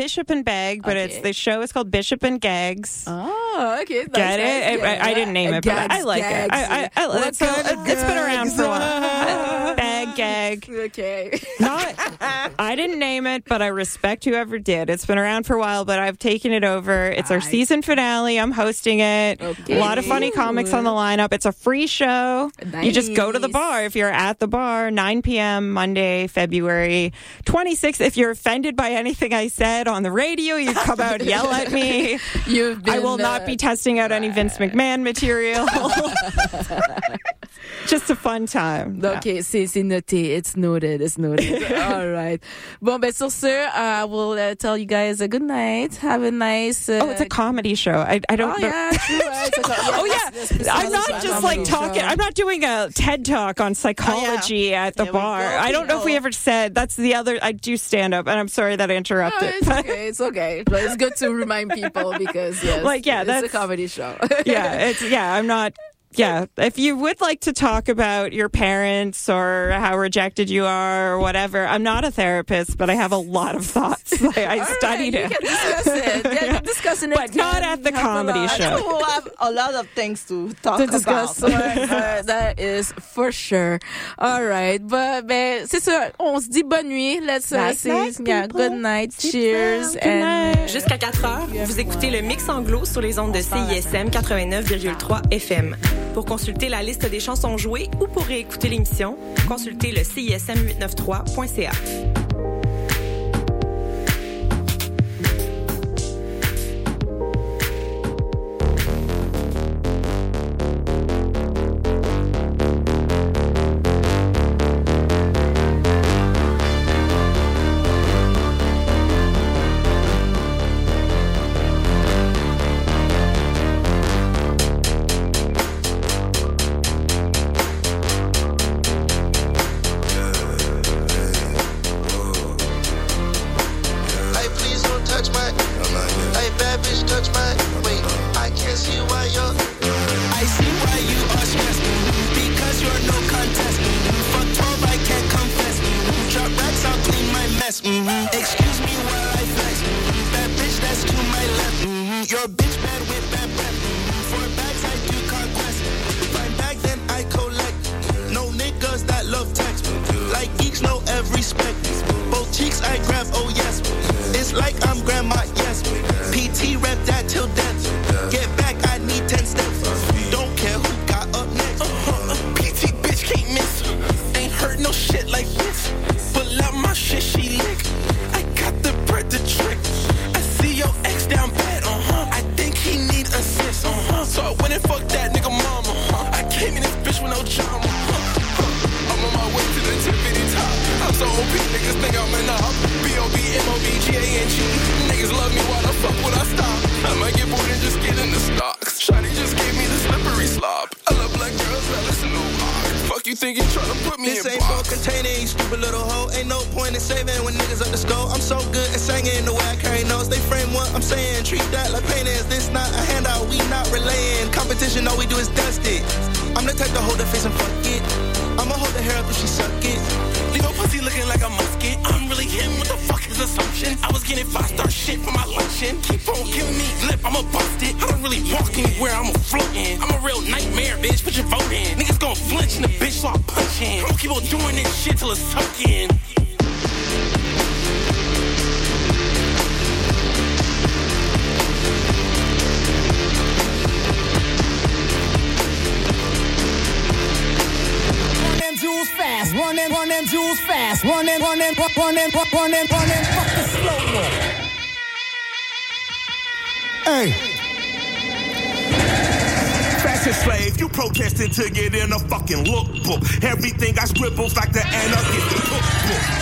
Bishop and Bag, but it's the show is called Bishop and Gags. Oh, okay. nice, Get nice. it? Yeah, I, I didn't name it, but I, I Gags, like it. I, I. I, it's, it's been around for a while. Gag. Okay. Not, I didn't name it, but I respect whoever did. It's been around for a while, but I've taken it over. It's our Nice. season finale. I'm hosting it. Okay. A lot of funny comics on the lineup. It's a free show. You just go to the bar if you're at the bar, 9 p.m. Monday, February 26th. If you're offended by anything I said on the radio, you come out and yell at me. You've been, I will not uh, be testing out any Vince McMahon material. Just a fun time. OK, c'est c'est noté. It's noted. It's noted. All right. Bon, ben sur ce, I will uh, tell you guys a good night. Have a nice. Uh, Oh, it's a comedy show. I, I don't Oh know. yeah, true. right. A Oh yeah, I'm not just like talking. yes. I'm not doing a TED talk on psychology at the bar. I don't know if we Oh. ever said that's the other. I do stand up, and I'm sorry that I Oh, interrupted. it's okay. It's okay. But it's good to remind people because yes, Like, yeah, it's a comedy show. yeah, it's yeah. I'm not. Yeah, if you would like to talk about your parents or how rejected you are or whatever, I'm not a therapist, but I have a lot of thoughts. I, I All right, studied you it. can discuss it. Yeah, discussing it But not at the comedy show. We'll have a lot of things to talk to about. discuss. Ouais, ouais, that is for sure. All right. But, ben, c'est ça. On se dit bonne nuit. Let's uh, Night, say, yeah, people. good night. Sleep Cheers. Good and night. Jusqu'à 4 heures, vous écoutez le Mix Anglo sur les ondes de CISM 89,3 FM. Pour consulter la liste des chansons jouées ou pour réécouter l'émission, consultez le CISM893.ca. for. Keep on killing me, lip. I'ma bust it. I don't really walk anywhere. I'm a floating. I'm a real nightmare, bitch. Put your vote in. Niggas gon' flinch in the bitch, so I punch in. I'ma keep on doing this shit till it's in. Them jewels fast, run them, run them jewels fast, run them, run them, run them, run them, run them, fuck the slow mo. Hey, Fashion slave, you protesting to get in a fucking lookbook. Everything I scribbles like the anarchist cookbook.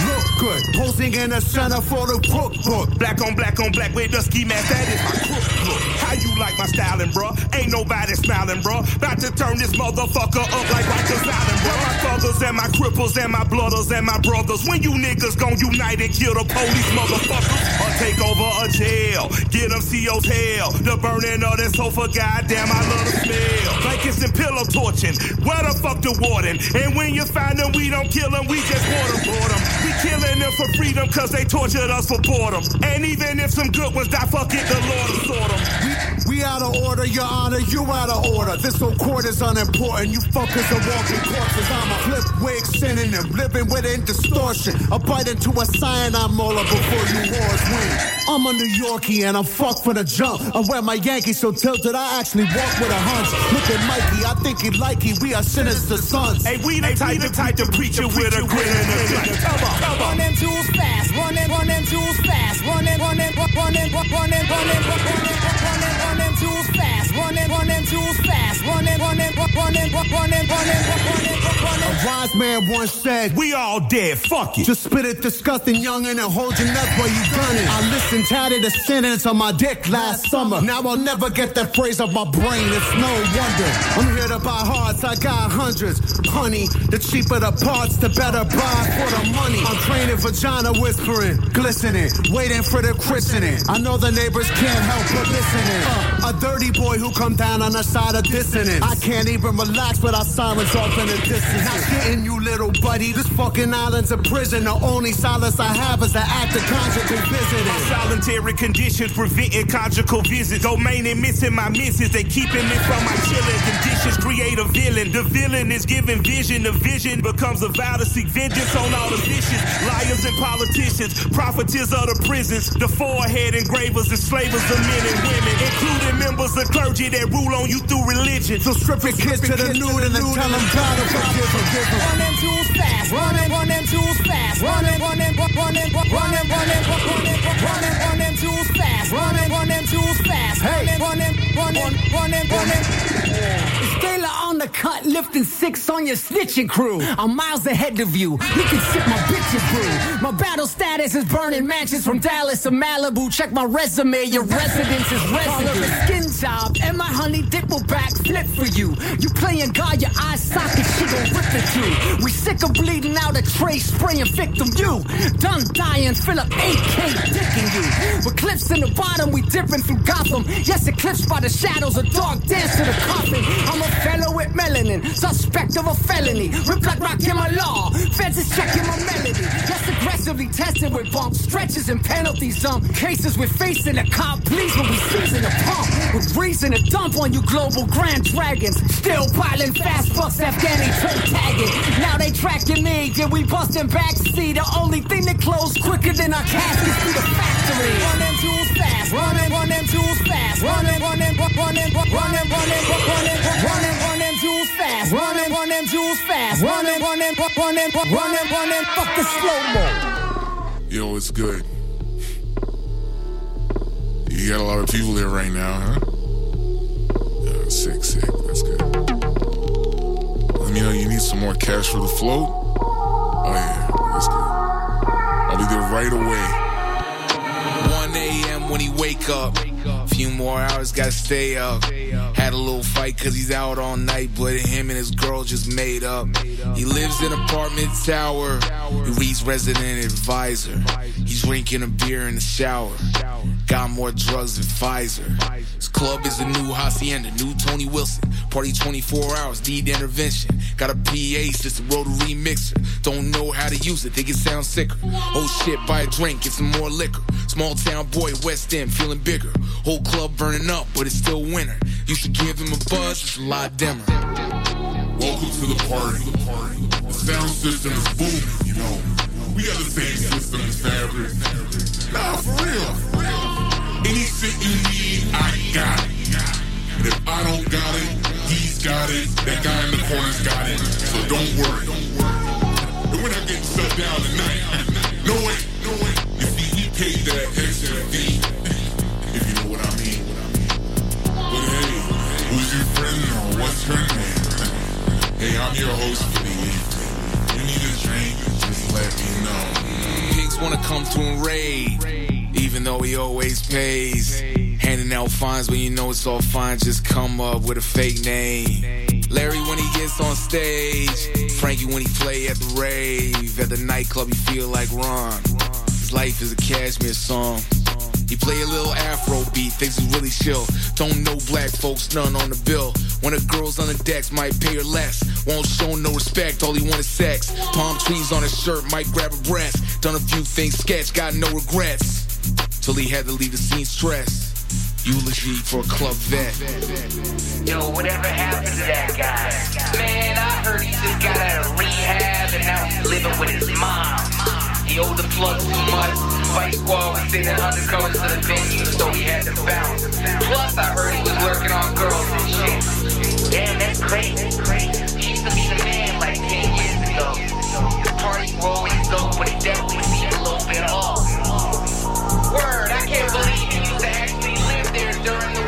look good. Posing in the center for the book book. Black on black on black with the ski mask, that is my cookbook. How you like my styling, bruh? Ain't nobody smiling, bruh. About to turn this motherfucker up like Rikers Island, bruh. My thuggers and my cripples and my blooders and my brothers. When you niggas gon' unite and kill the police, motherfuckers. Or take over a jail. Get them CO's hell. The burning of that sofa, goddamn, I love the smell. Blankets and pillow torching. Where the fuck the warden? And when you find them, we don't kill them, we just water them. We killing them for freedom cause they tortured us for boredom. And even if some good ones die, fuck it, the Lord will sort them. We out of order, your honor, you out of order. This whole court is unimportant. You fuckers are walking corpses. I'm a flip wig synonym, living within distortion. A bite into a cyanide molar before you wars win. I'm a New Yorkie and I'm fucked for the jump. I wear my Yankees so tilted, I actually walk with a hunch. Look at Mikey, I think he like he. We are sinister sons. Hey, we the type, the type to preach it with a grin and a grin. Come on, come on. Run them jewels fast, run them, run them jewels fast, run them, run them, run them, run them, run them, run them, run them, run them, run them jewels fast, run them, run them jewels fast, run them, run them, run them, run them, run them, run them, run them. A wise man once said, We all dead, fuck it. Just spit it disgusting, youngin', and hold your nuts while you gun it. I listened tatted a sentence on my dick last summer. Now I'll never get that phrase off my brain. It's no wonder. I'm here to buy hearts, I got hundreds. Honey, the cheaper the parts, the better buy for the money. I'm training vagina whispering, glistening, waiting for the christening. I know the neighbors can't help but listening. Uh, a dirty boy who come down on the side of dissonance. I can't even relax without sirens off in the distance. Not getting you, little buddy. This fucking island's a prison. The only solace I have is the act of conjugal visiting. Solitary conditions preventing conjugal visits. Domain and missing my misses. They keeping me from my chilling conditions. Create a villain. The villain is giving vision. The vision becomes a vow to seek vengeance on all the vicious liars and politicians. Profiteers of the prisons. The forehead engravers, enslavers of men and women, including members of clergy that rule on you through religion. So strip your kids to the nude and then tell them God to forgive them. Run them jewels fast, run them, run them jewels fast, run them, run them, run them, run them, run them, run them, run them, run them, run them jewels fast, run them, run them jewels fast, run them, run them, run them, run them, run them. Taylor on the cut, lifting six on your snitching crew. I'm miles ahead of you. You can sip my bitches brew. My battle status is burning mansions from Dallas to Malibu. Check my resume, your residence is resident. skin job, and my honey dick will backflip for you. You playing God, your eye socket, she gon' rip at you. We sick of bleeding out a tray, spraying victim you. Done dying, fill up AK dicking you. With clips in the bottom, we dipping through Gotham. Yes, eclipsed by the shadows, a dark dance to the coffin. I'm a fellow with melanin, suspect of a felony. Rip like my law, feds is checking my melody. Just aggressively tested with bumps, stretches and penalties. Some cases we're facing The cop, please when we season a pump. With reason to dump on you global grand dragons. Still piling fast bucks, Afghani toe tagging. Now they tracking me, did we busting backseat? The only thing that closed quicker than our caskets through the factory. Them jewels fast, run them, run jewels fast, run them, run them, run them, run them, run jewels fast, run them, run jewels fast, run them, run them, run fuck the slow mo. Yo, it's good. You got a lot of people there right now, huh? Yeah, sick, sick. That's good. Let me know you need some more cash for the float. Oh yeah, that's good. I'll be there right away. 1 a.m. when he wake up. Few more hours, gotta stay up. Had a little fight cause he's out all night, but him and his girl just made up. He lives in apartment tower. He reads resident advisor. He's drinking a beer in the shower. Got more drugs than Pfizer. His club is a new hacienda, new Tony Wilson. Party 24 hours, need intervention. Got a PA system, rotary mixer. Don't know how to use it, think it sounds sicker. Oh shit, buy a drink, get some more liquor. Small town boy, West End, feeling bigger. Whole club burning up, but it's still winter. Used to give him a buzz, it's a lot dimmer. Welcome to the party. The sound system is booming, you know. We got the same system as Fabric. Nah, for real. Anything you need, I got. And if I don't got it, he's got it. That guy in the corner's got it. So don't worry. And we're not getting shut down tonight. No way, no way. You see, he paid that extra fee. If you know what I mean. But hey, who's your friend or what's her name? Hey, I'm your host for the evening. You need a drink, just let me know. Pigs wanna come to and raid, even though he always pays. Handing out fines when you know it's all fine, just come up with a fake name. Larry when he gets on stage, Frankie when he play at the rave, at the nightclub he feel like Ron. His life is a cashmere song. He play a little afro beat, thinks he really chill. Don't know black folks, none on the bill. When the girls on the decks might pay her less. Won't show no respect, all he want is sex. Palm trees on his shirt, might grab a breast. Done a few things sketch, got no regrets till he had to leave the scene stressed. Eulogy for a club vet. Yo, whatever happened to that guy? Man, I heard he just got out of rehab and now he's living with his mom. He owed the plug too much. Fight squad was sending undercover to the venue, so he had to bounce. Plus, I heard he was working on girls and shit. Damn, that's crazy. He used to be the man like 10 years ago. The party always go, but it definitely Word, I can't believe he used to actually live there during the